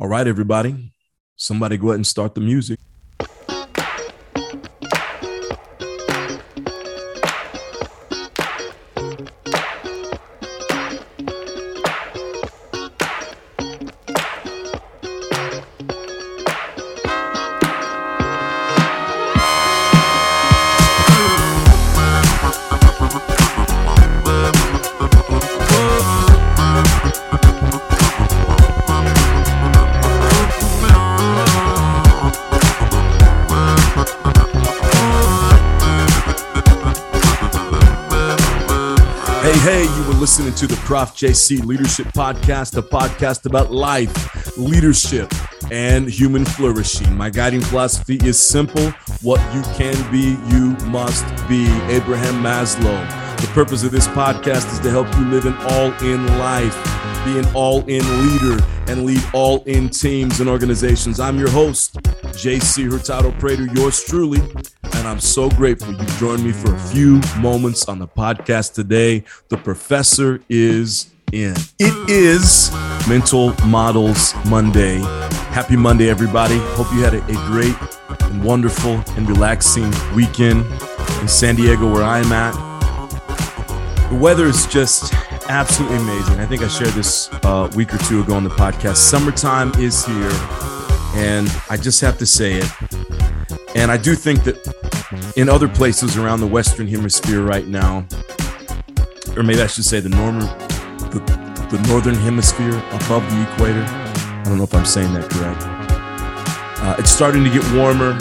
All right, everybody. Somebody go ahead and start the music. Hey, hey, you were listening to the Prof JC Leadership Podcast, a podcast about life, leadership, and human flourishing. My guiding philosophy is simple what you can be, you must be. Abraham Maslow. The purpose of this podcast is to help you live an all in life, be an all in leader, and lead all in teams and organizations. I'm your host, JC Hurtado Prater, yours truly. And I'm so grateful you joined me for a few moments on the podcast today. The professor is in. It is Mental Models Monday. Happy Monday, everybody. Hope you had a, a great and wonderful and relaxing weekend in San Diego, where I'm at. The weather is just absolutely amazing. I think I shared this a uh, week or two ago on the podcast. Summertime is here, and I just have to say it. And I do think that in other places around the Western Hemisphere right now, or maybe I should say the northern, the, the northern hemisphere above the equator. I don't know if I'm saying that correct. Uh, it's starting to get warmer.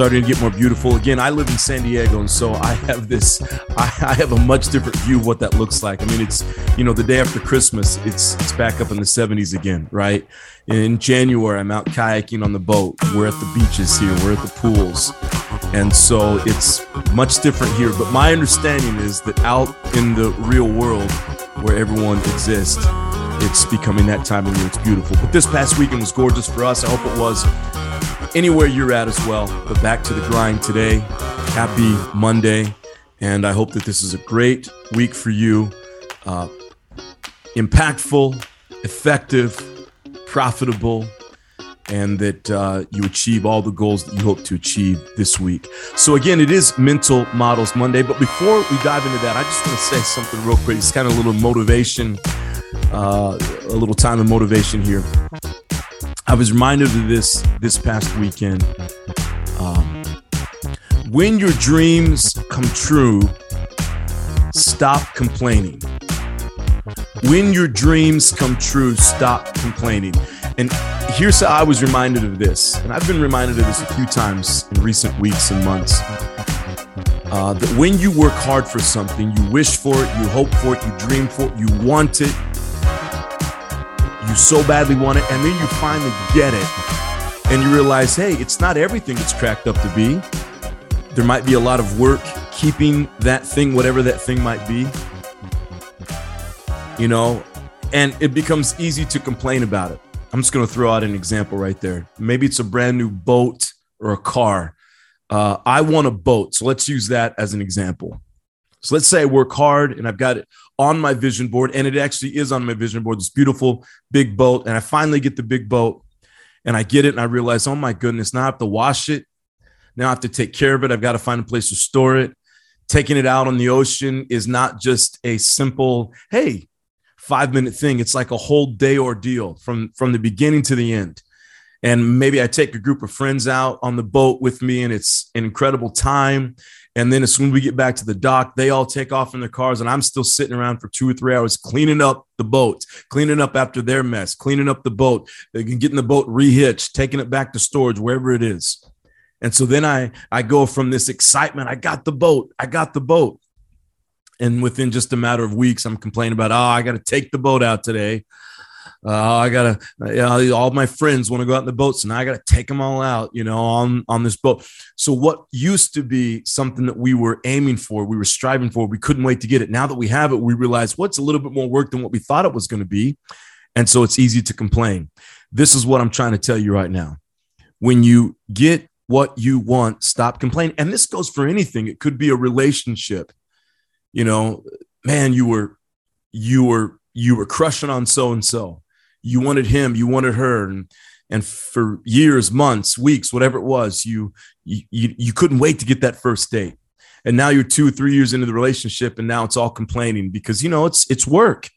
Starting to get more beautiful. Again, I live in San Diego, and so I have this. I, I have a much different view of what that looks like. I mean, it's you know the day after Christmas, it's it's back up in the 70s again, right? In January, I'm out kayaking on the boat. We're at the beaches here. We're at the pools. And so it's much different here. But my understanding is that out in the real world where everyone exists, it's becoming that time of year. It's beautiful. But this past weekend was gorgeous for us. I hope it was anywhere you're at as well. But back to the grind today. Happy Monday. And I hope that this is a great week for you. Uh, impactful, effective, profitable, and that uh, you achieve all the goals that you hope to achieve this week. So, again, it is Mental Models Monday. But before we dive into that, I just want to say something real quick. It's kind of a little motivation, uh, a little time of motivation here. I was reminded of this this past weekend. Um, when your dreams come true, stop complaining. When your dreams come true, stop complaining. And here's how I was reminded of this, and I've been reminded of this a few times in recent weeks and months. Uh, that when you work hard for something, you wish for it, you hope for it, you dream for it, you want it, you so badly want it, and then you finally get it, and you realize, hey, it's not everything it's cracked up to be. There might be a lot of work keeping that thing, whatever that thing might be. You know, and it becomes easy to complain about it. I'm just going to throw out an example right there. Maybe it's a brand new boat or a car. Uh, I want a boat. So let's use that as an example. So let's say I work hard and I've got it on my vision board, and it actually is on my vision board, this beautiful big boat. And I finally get the big boat and I get it and I realize, oh my goodness, now I have to wash it. Now I have to take care of it. I've got to find a place to store it. Taking it out on the ocean is not just a simple, hey, five minute thing. It's like a whole day ordeal from from the beginning to the end. And maybe I take a group of friends out on the boat with me, and it's an incredible time. And then as soon as we get back to the dock, they all take off in their cars, and I'm still sitting around for two or three hours cleaning up the boat, cleaning up after their mess, cleaning up the boat, uh, getting the boat rehitched, taking it back to storage, wherever it is. And so then I I go from this excitement, I got the boat, I got the boat, and within just a matter of weeks, I'm complaining about, oh, I got to take the boat out today. Uh, I gotta, you know, all my friends want to go out in the boats, and I gotta take them all out, you know, on on this boat. So what used to be something that we were aiming for, we were striving for, we couldn't wait to get it. Now that we have it, we realize what's well, a little bit more work than what we thought it was going to be, and so it's easy to complain. This is what I'm trying to tell you right now. When you get what you want, stop complaining, and this goes for anything. It could be a relationship you know, man, you were you were you were crushing on so and so. you wanted him, you wanted her, and and for years, months, weeks, whatever it was, you you you couldn't wait to get that first date. And now you're two three years into the relationship, and now it's all complaining because you know it's it's work,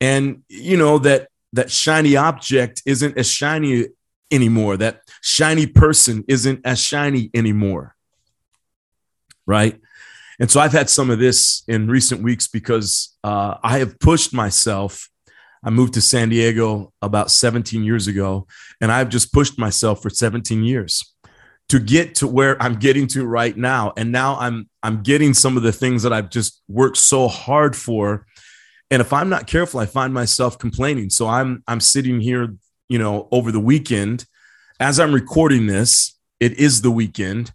and you know that that shiny object isn't as shiny anymore. That shiny person isn't as shiny anymore. Right. And so I've had some of this in recent weeks because uh, I have pushed myself. I moved to San Diego about 17 years ago, and I've just pushed myself for 17 years to get to where I'm getting to right now. And now I'm I'm getting some of the things that I've just worked so hard for. And if I'm not careful, I find myself complaining. So I'm I'm sitting here, you know, over the weekend as I'm recording this, it is the weekend.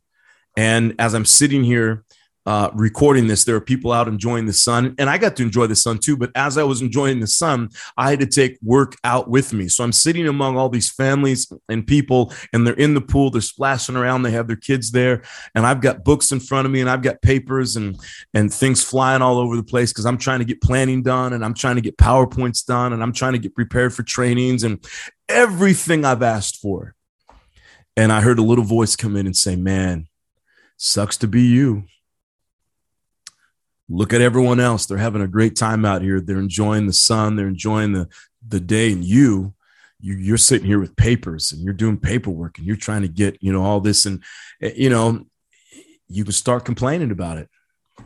And as I'm sitting here uh, recording this, there are people out enjoying the sun, and I got to enjoy the sun too. But as I was enjoying the sun, I had to take work out with me. So I'm sitting among all these families and people, and they're in the pool, they're splashing around, they have their kids there, and I've got books in front of me, and I've got papers and and things flying all over the place because I'm trying to get planning done, and I'm trying to get powerpoints done, and I'm trying to get prepared for trainings and everything I've asked for and I heard a little voice come in and say, Man, sucks to be you. Look at everyone else. They're having a great time out here. They're enjoying the sun, they're enjoying the, the day. And you, you, you're sitting here with papers and you're doing paperwork and you're trying to get, you know, all this. And, eh, you know, you can start complaining about it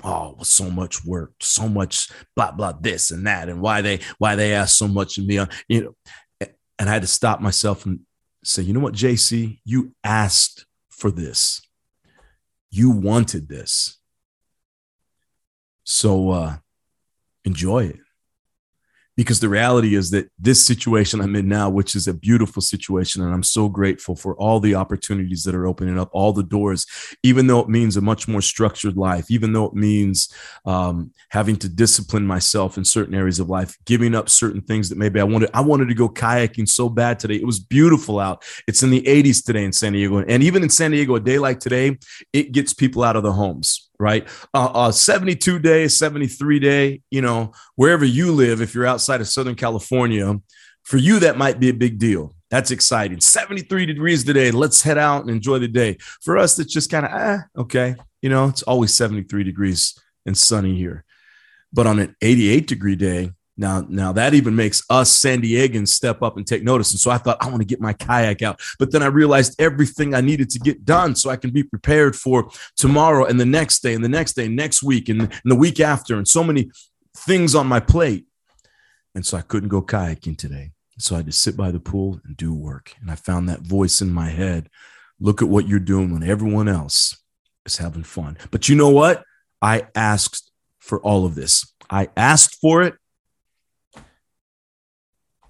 oh well, so much work so much blah blah this and that and why they why they ask so much of me you know and i had to stop myself and say, you know what, JC, you asked for this. You wanted this. So uh, enjoy it because the reality is that this situation I'm in now, which is a beautiful situation, and I'm so grateful for all the opportunities that are opening up, all the doors, even though it means a much more structured life, even though it means um, having to discipline myself in certain areas of life, giving up certain things that maybe I wanted. I wanted to go kayaking so bad today. It was beautiful out. It's in the 80s today in San Diego, and even in San Diego, a day like today, it gets people out of the homes right? Uh, uh, 72 day, 73 day, you know, wherever you live, if you're outside of Southern California, for you, that might be a big deal. That's exciting. 73 degrees today. Let's head out and enjoy the day. For us, it's just kind of, ah, okay. You know, it's always 73 degrees and sunny here. But on an 88 degree day, now, now that even makes us San Diegans step up and take notice. And so I thought, I want to get my kayak out. But then I realized everything I needed to get done so I can be prepared for tomorrow and the next day and the next day, next week and, and the week after, and so many things on my plate. And so I couldn't go kayaking today. So I had to sit by the pool and do work. And I found that voice in my head look at what you're doing when everyone else is having fun. But you know what? I asked for all of this. I asked for it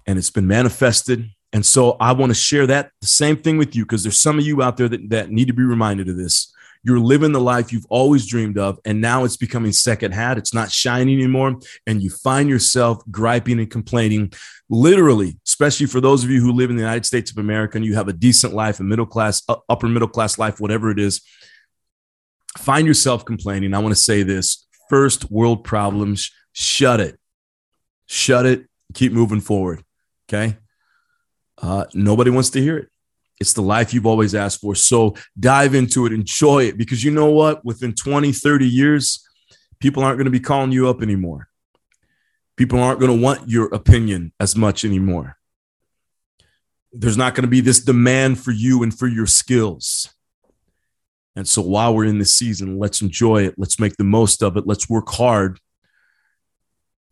and it's been manifested. And so I want to share that the same thing with you because there's some of you out there that, that need to be reminded of this. You're living the life you've always dreamed of, and now it's becoming second hand. It's not shining anymore. And you find yourself griping and complaining, literally, especially for those of you who live in the United States of America and you have a decent life, a middle class, upper middle class life, whatever it is. Find yourself complaining. I want to say this first world problems, shut it. Shut it. Keep moving forward. Okay. Uh, nobody wants to hear it. It's the life you've always asked for. So dive into it, enjoy it, because you know what? Within 20, 30 years, people aren't going to be calling you up anymore. People aren't going to want your opinion as much anymore. There's not going to be this demand for you and for your skills. And so while we're in this season, let's enjoy it. Let's make the most of it. Let's work hard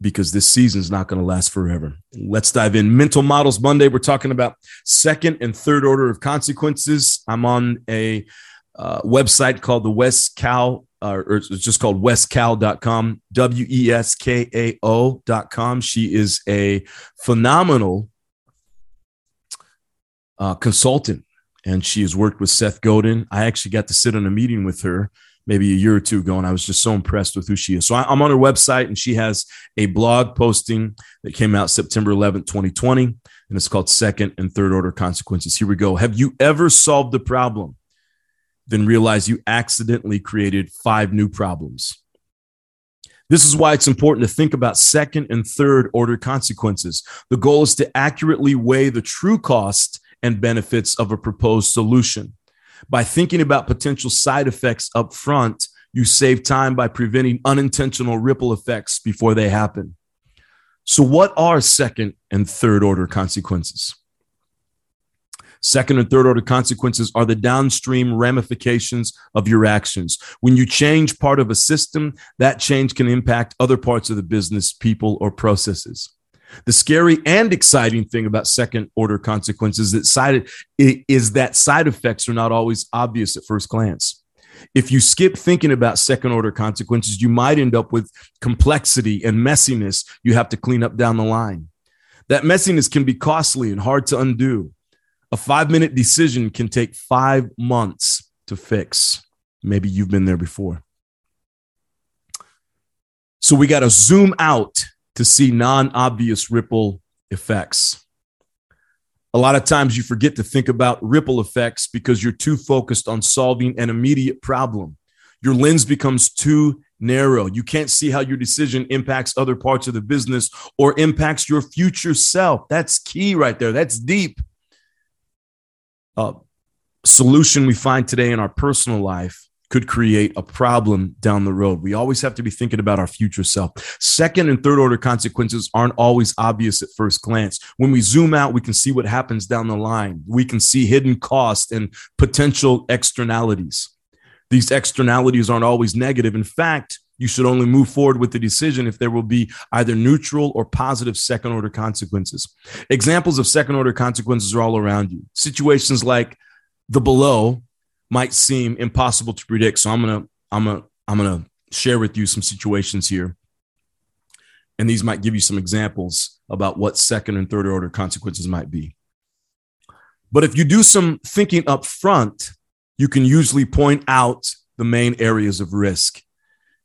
because this season is not going to last forever. Let's dive in. Mental Models Monday. We're talking about second and third order of consequences. I'm on a uh, website called the Wes Kao, uh, or it's just called weskao.com, W E S K A O.com. She is a phenomenal uh, consultant and she has worked with Seth Godin. I actually got to sit in a meeting with her maybe a year or two ago, and I was just so impressed with who she is. So I, am on her website, and she has a blog posting that came out September 11th, 2020, and it's called Second and Third Order Consequences. Here we go. Have you ever solved a problem, then realize you accidentally created five new problems? This is why it's important to think about second and third order consequences. The goal is to accurately weigh the true cost and benefits of a proposed solution. By thinking about potential side effects up front, you save time by preventing unintentional ripple effects before they happen. So, what are second and third order consequences? Second and third order consequences are the downstream ramifications of your actions. When you change part of a system, that change can impact other parts of the business, people, or processes. The scary and exciting thing about second order consequences that side, is that side effects are not always obvious at first glance. If you skip thinking about second order consequences, you might end up with complexity and messiness you have to clean up down the line. That messiness can be costly and hard to undo. A five minute decision can take five months to fix. Maybe you've been there before. So we got to zoom out to see non obvious ripple effects. A lot of times you forget to think about ripple effects because you're too focused on solving an immediate problem. Your lens becomes too narrow. You can't see how your decision impacts other parts of the business or impacts your future self. That's key right there. That's deep uh, solution we find today in our personal life could create a problem down the road. We always have to be thinking about our future self. Second and third order consequences aren't always obvious at first glance. When we zoom out, we can see what happens down the line. We can see hidden costs and potential externalities. These externalities aren't always negative. In fact, you should only move forward with the decision if there will be either neutral or positive second order consequences. Examples of second order consequences are all around you. Situations like the below might seem impossible to predict. So I'm to I'm to I'm to share with you some situations here. And these might give you some examples about what second and third order consequences might be. But if you do some thinking up front, you can usually point out the main areas of risk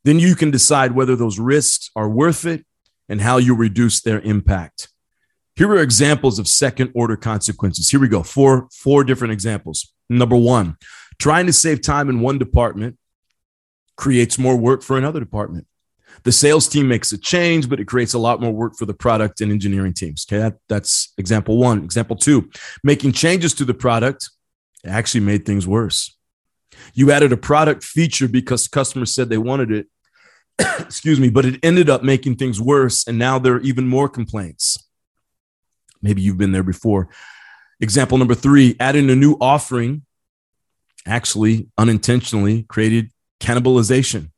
then you can decide whether those risks are worth it and how you reduce their impact. Here are examples of second order consequences. Here we go. Four, four different examples. Number one, trying to save time in one department creates more work for another department. The sales team makes a change, but it creates a lot more work for the product and engineering teams. Okay, that, that's example one. Example two, making changes to the product actually made things worse. You added a product feature because customers said they wanted it, excuse me, but it ended up making things worse. And now there are even more complaints. Maybe you've been there before. Example number three adding a new offering actually unintentionally created cannibalization.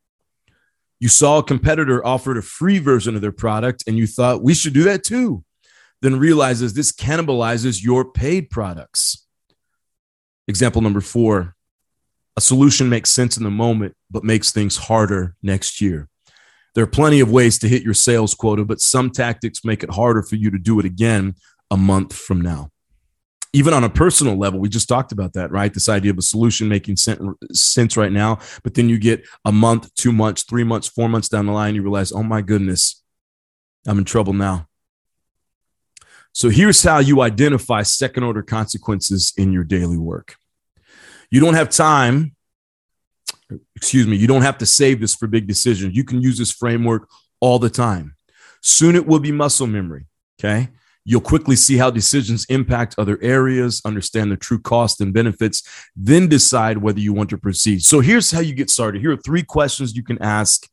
You saw a competitor offered a free version of their product and you thought we should do that too. Then realizes this cannibalizes your paid products. Example number four a solution makes sense in the moment, but makes things harder next year. There are plenty of ways to hit your sales quota, but some tactics make it harder for you to do it again a month from now. Even on a personal level, we just talked about that, right? This idea of a solution making sense right now, but then you get a month, two months, three months, four months down the line, you realize, oh my goodness, I'm in trouble now. So here's how you identify second order consequences in your daily work. You don't have time, excuse me, you don't have to save this for big decisions. You can use this framework all the time. Soon it will be muscle memory. Okay. You'll quickly see how decisions impact other areas, understand the true cost and benefits, then decide whether you want to proceed. So here's how you get started. Here are three questions you can ask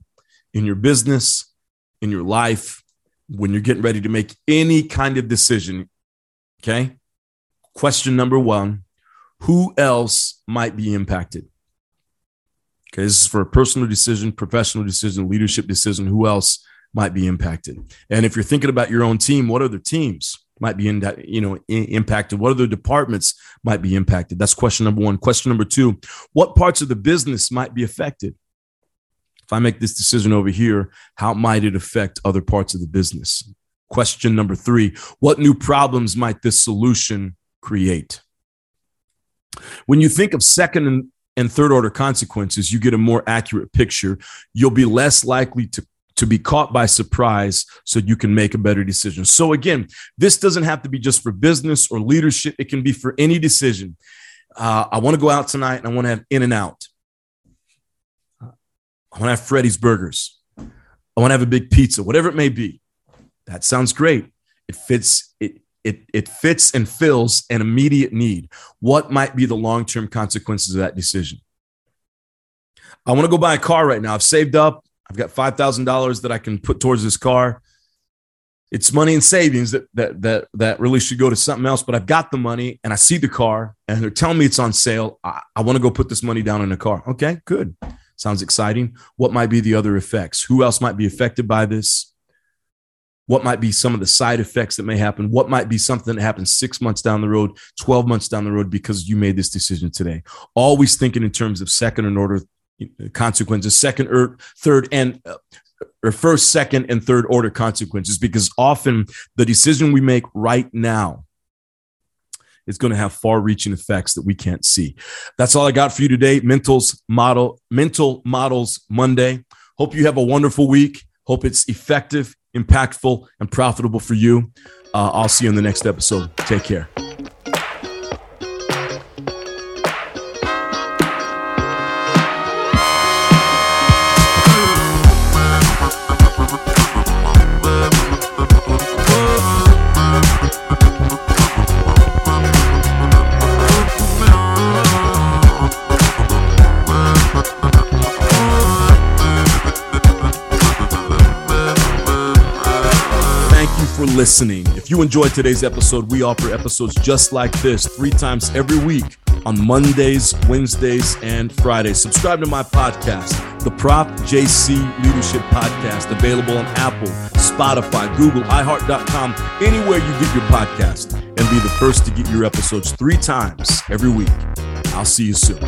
in your business, in your life, when you're getting ready to make any kind of decision. Okay. Question number one who else might be impacted? Okay, this is for a personal decision, professional decision, leadership decision. Who else might be impacted? And if you're thinking about your own team, what other teams might be in that, you know, impacted? What other departments might be impacted? That's question number one. Question number two: What parts of the business might be affected? If I make this decision over here, how might it affect other parts of the business? Question number three: What new problems might this solution create? When you think of second and, and third order consequences, you get a more accurate picture. You'll be less likely to to be caught by surprise so you can make a better decision. So, again, this doesn't have to be just for business or leadership, it can be for any decision. Uh, I want to go out tonight and I want to have In and Out. I want to have Freddy's Burgers. I want to have a big pizza, whatever it may be. That sounds great. It fits it it it fits and fills an immediate need. What might be the long-term consequences of that decision? I want to go buy a car right now. I've saved up. I've got $5,000 that I can put towards this car. It's money and savings that, that, that, that really should go to something else, but I've got the money and I see the car and they're telling me it's on sale. I, I want to go put this money down in a car. Okay, good. Sounds exciting. What might be the other effects? Who else might be affected by this? What might be some of the side effects that may happen? What might be something that happens six months down the road, 12 months down the road because you made this decision today? Always thinking in terms of second and order consequences, second or third and uh, or first, second, and third order consequences, because often the decision we make right now is going to have far reaching effects that we can't see. That's all I got for you today. Mentals model, mental models Monday. Hope you have a wonderful week. Hope it's effective, impactful, and profitable for you. Uh, I'll see you in the next episode. Take care. Listening. If you enjoyed today's episode, we offer episodes just like this three times every week on Mondays, Wednesdays, and Fridays. Subscribe to my podcast, the Prof JC Leadership Podcast, available on Apple, Spotify, Google, iHeart.com, anywhere you get your podcast, and be the first to get your episodes three times every week. I'll see you soon.